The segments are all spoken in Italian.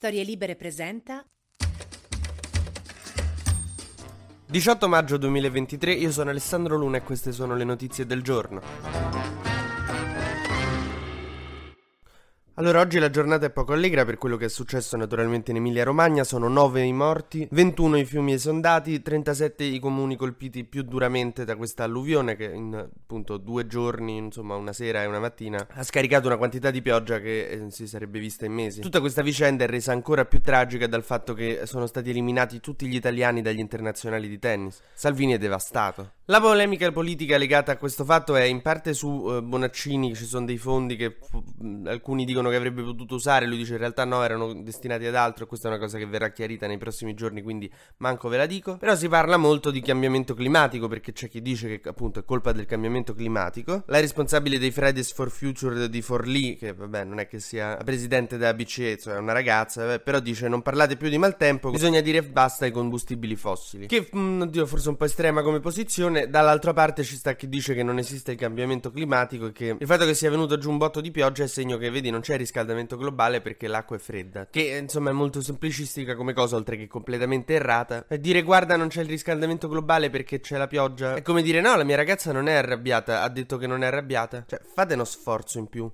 Storie Libere presenta 18 maggio 2023, io sono Alessandro Luna e queste sono le notizie del giorno. Allora, oggi la giornata è poco allegra per quello che è successo naturalmente in Emilia Romagna, sono 9 i morti, 21 i fiumi esondati, 37 i comuni colpiti più duramente da questa alluvione che in appunto due giorni, insomma una sera e una mattina, ha scaricato una quantità di pioggia che eh, si sarebbe vista in mesi. Tutta questa vicenda è resa ancora più tragica dal fatto che sono stati eliminati tutti gli italiani dagli internazionali di tennis. Salvini è devastato. La polemica politica legata a questo fatto è in parte su eh, Bonaccini, ci sono dei fondi che f- alcuni dicono che avrebbe potuto usare, lui dice in realtà no, erano destinati ad altro, questa è una cosa che verrà chiarita nei prossimi giorni, quindi manco ve la dico. Però si parla molto di cambiamento climatico, perché c'è chi dice che appunto è colpa del cambiamento climatico. La responsabile dei Fridays for Future di Forlì, che vabbè non è che sia presidente della BCE, cioè una ragazza, vabbè, però dice non parlate più di maltempo, bisogna dire basta ai combustibili fossili. Che, mh, mm, oddio, forse un po' estrema come posizione, dall'altra parte ci sta chi dice che non esiste il cambiamento climatico e che il fatto che sia venuto giù un botto di pioggia è segno che, vedi, non c'è riscaldamento globale perché l'acqua è fredda. Che insomma è molto semplicistica come cosa, oltre che completamente errata. E dire guarda non c'è il riscaldamento globale perché c'è la pioggia. È come dire no, la mia ragazza non è arrabbiata, ha detto che non è arrabbiata. Cioè, fate uno sforzo in più.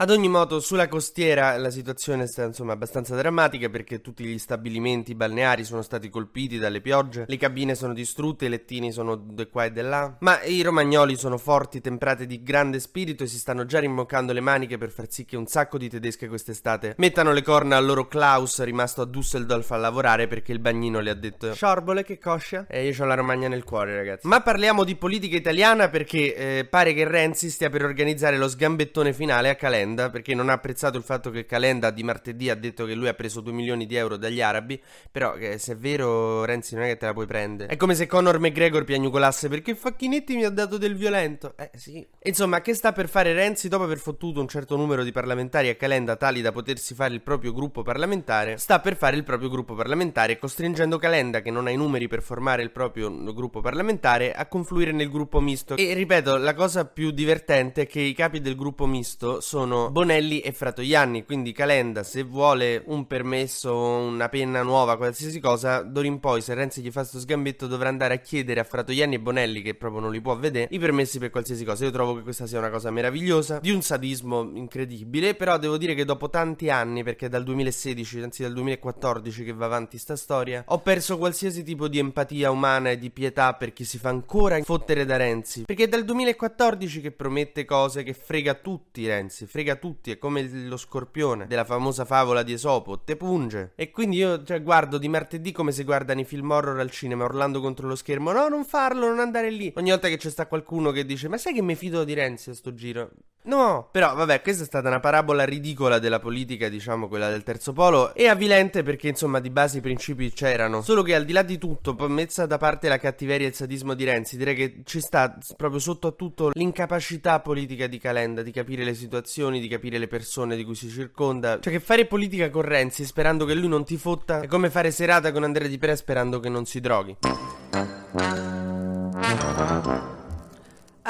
Ad ogni modo, sulla costiera la situazione sta insomma abbastanza drammatica perché tutti gli stabilimenti balneari sono stati colpiti dalle piogge, le cabine sono distrutte, i lettini sono di qua e di là, ma i romagnoli sono forti, temprati di grande spirito e si stanno già rimboccando le maniche per far sì che un sacco di tedesche quest'estate mettano le corna al loro Klaus rimasto a Düsseldorf a lavorare perché il bagnino le ha detto Sciorbole che coscia? E io ho la Romagna nel cuore ragazzi. Ma parliamo di politica italiana perché eh, pare che Renzi stia per organizzare lo sgambettone finale a Calenda Calenda perché non ha apprezzato il fatto che Calenda di martedì ha detto che lui ha preso 2 milioni di euro dagli arabi. Però che se è vero, Renzi, non è che te la puoi prendere. È come se Conor McGregor piagnucolasse perché Facchinetti mi ha dato del violento. Eh sì. Insomma, che sta per fare Renzi dopo aver fottuto un certo numero di parlamentari a Calenda tali da potersi fare il proprio gruppo parlamentare? Sta per fare il proprio gruppo parlamentare costringendo Calenda, che non ha i numeri per formare il proprio gruppo parlamentare, a confluire nel gruppo misto. E ripeto, la cosa più divertente è che i capi del gruppo misto sono Bonelli e Fratoianni, quindi Calenda se vuole un permesso, una penna nuova, qualsiasi cosa, d'ora in poi se Renzi gli fa sto sgambetto dovrà andare a chiedere a Fratoianni e Bonelli, che proprio non li può vedere, i permessi per qualsiasi cosa. Io trovo che questa sia una cosa meravigliosa, di un sadismo incredibile, però devo dire che dopo tanti anni, perché dal 2016, anzi dal 2014 che va avanti sta storia, ho perso qualsiasi tipo di empatia umana e di pietà per chi si fa ancora fottere da Renzi, perché è dal 2014 che promette cose che frega tutti Renzi, frega frega tutti, è come lo scorpione della famosa favola di Esopo, te punge. E quindi io cioè, guardo di martedì come si guardano i film horror al cinema, urlando contro lo schermo, no non farlo, non andare lì. Ogni volta che c'è sta qualcuno che dice, ma sai che mi fido di Renzi a sto giro? No, però vabbè, questa è stata una parabola ridicola della politica, diciamo quella del terzo polo, e avvilente perché insomma di base i principi c'erano. Solo che al di là di tutto, messa da parte la cattiveria e il sadismo di Renzi, direi che ci sta proprio sotto a tutto l'incapacità politica di Calenda di capire le situazioni, di capire le persone di cui si circonda. Cioè che fare politica con Renzi sperando che lui non ti fotta è come fare serata con Andrea Di Pera sperando che non si droghi.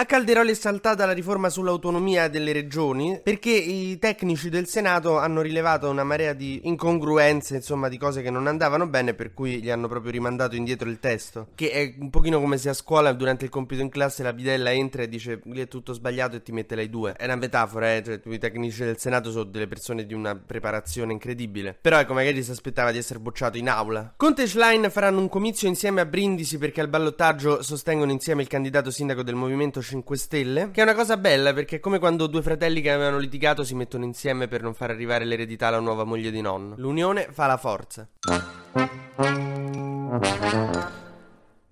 A Calderoli è saltata la riforma sull'autonomia delle regioni perché i tecnici del Senato hanno rilevato una marea di incongruenze, insomma, di cose che non andavano bene, per cui gli hanno proprio rimandato indietro il testo. Che è un pochino come se a scuola durante il compito in classe la bidella entra e dice lì è tutto sbagliato e ti mette lei due. È una metafora, eh, cioè i tecnici del Senato sono delle persone di una preparazione incredibile. Però ecco, magari si aspettava di essere bocciato in aula. Conte e Schlein faranno un comizio insieme a Brindisi perché al ballottaggio sostengono insieme il candidato sindaco del Movimento 5 Stelle, che è una cosa bella perché è come quando due fratelli che avevano litigato si mettono insieme per non far arrivare l'eredità alla nuova moglie di nonno. L'unione fa la forza.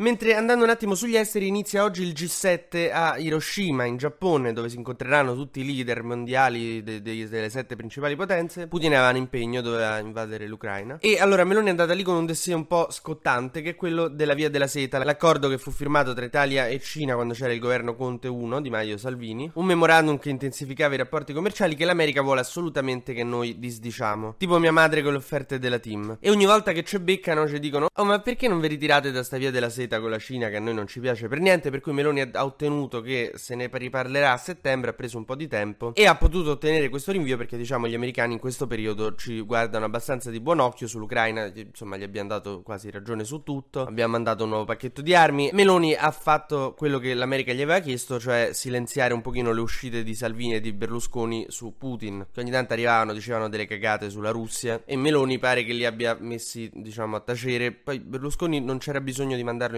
Mentre andando un attimo sugli esteri inizia oggi il G7 a Hiroshima in Giappone dove si incontreranno tutti i leader mondiali de- de- delle sette principali potenze. Putin aveva un impegno, doveva invadere l'Ucraina. E allora Meloni è andata lì con un dossier un po' scottante che è quello della via della seta, l'accordo che fu firmato tra Italia e Cina quando c'era il governo Conte 1 di Maio Salvini, un memorandum che intensificava i rapporti commerciali che l'America vuole assolutamente che noi disdiciamo. Tipo mia madre con le offerte della team. E ogni volta che ci beccano ci dicono "Oh, ma perché non vi ritirate da sta via della seta?" Seta con la Cina che a noi non ci piace per niente, per cui Meloni ha ottenuto che se ne riparlerà a settembre, ha preso un po' di tempo e ha potuto ottenere questo rinvio perché diciamo gli americani in questo periodo ci guardano abbastanza di buon occhio sull'Ucraina, insomma gli abbiamo dato quasi ragione su tutto, abbiamo mandato un nuovo pacchetto di armi, Meloni ha fatto quello che l'America gli aveva chiesto, cioè silenziare un pochino le uscite di Salvini e di Berlusconi su Putin, che ogni tanto arrivavano, dicevano delle cagate sulla Russia e Meloni pare che li abbia messi diciamo a tacere, poi Berlusconi non c'era bisogno di mandarlo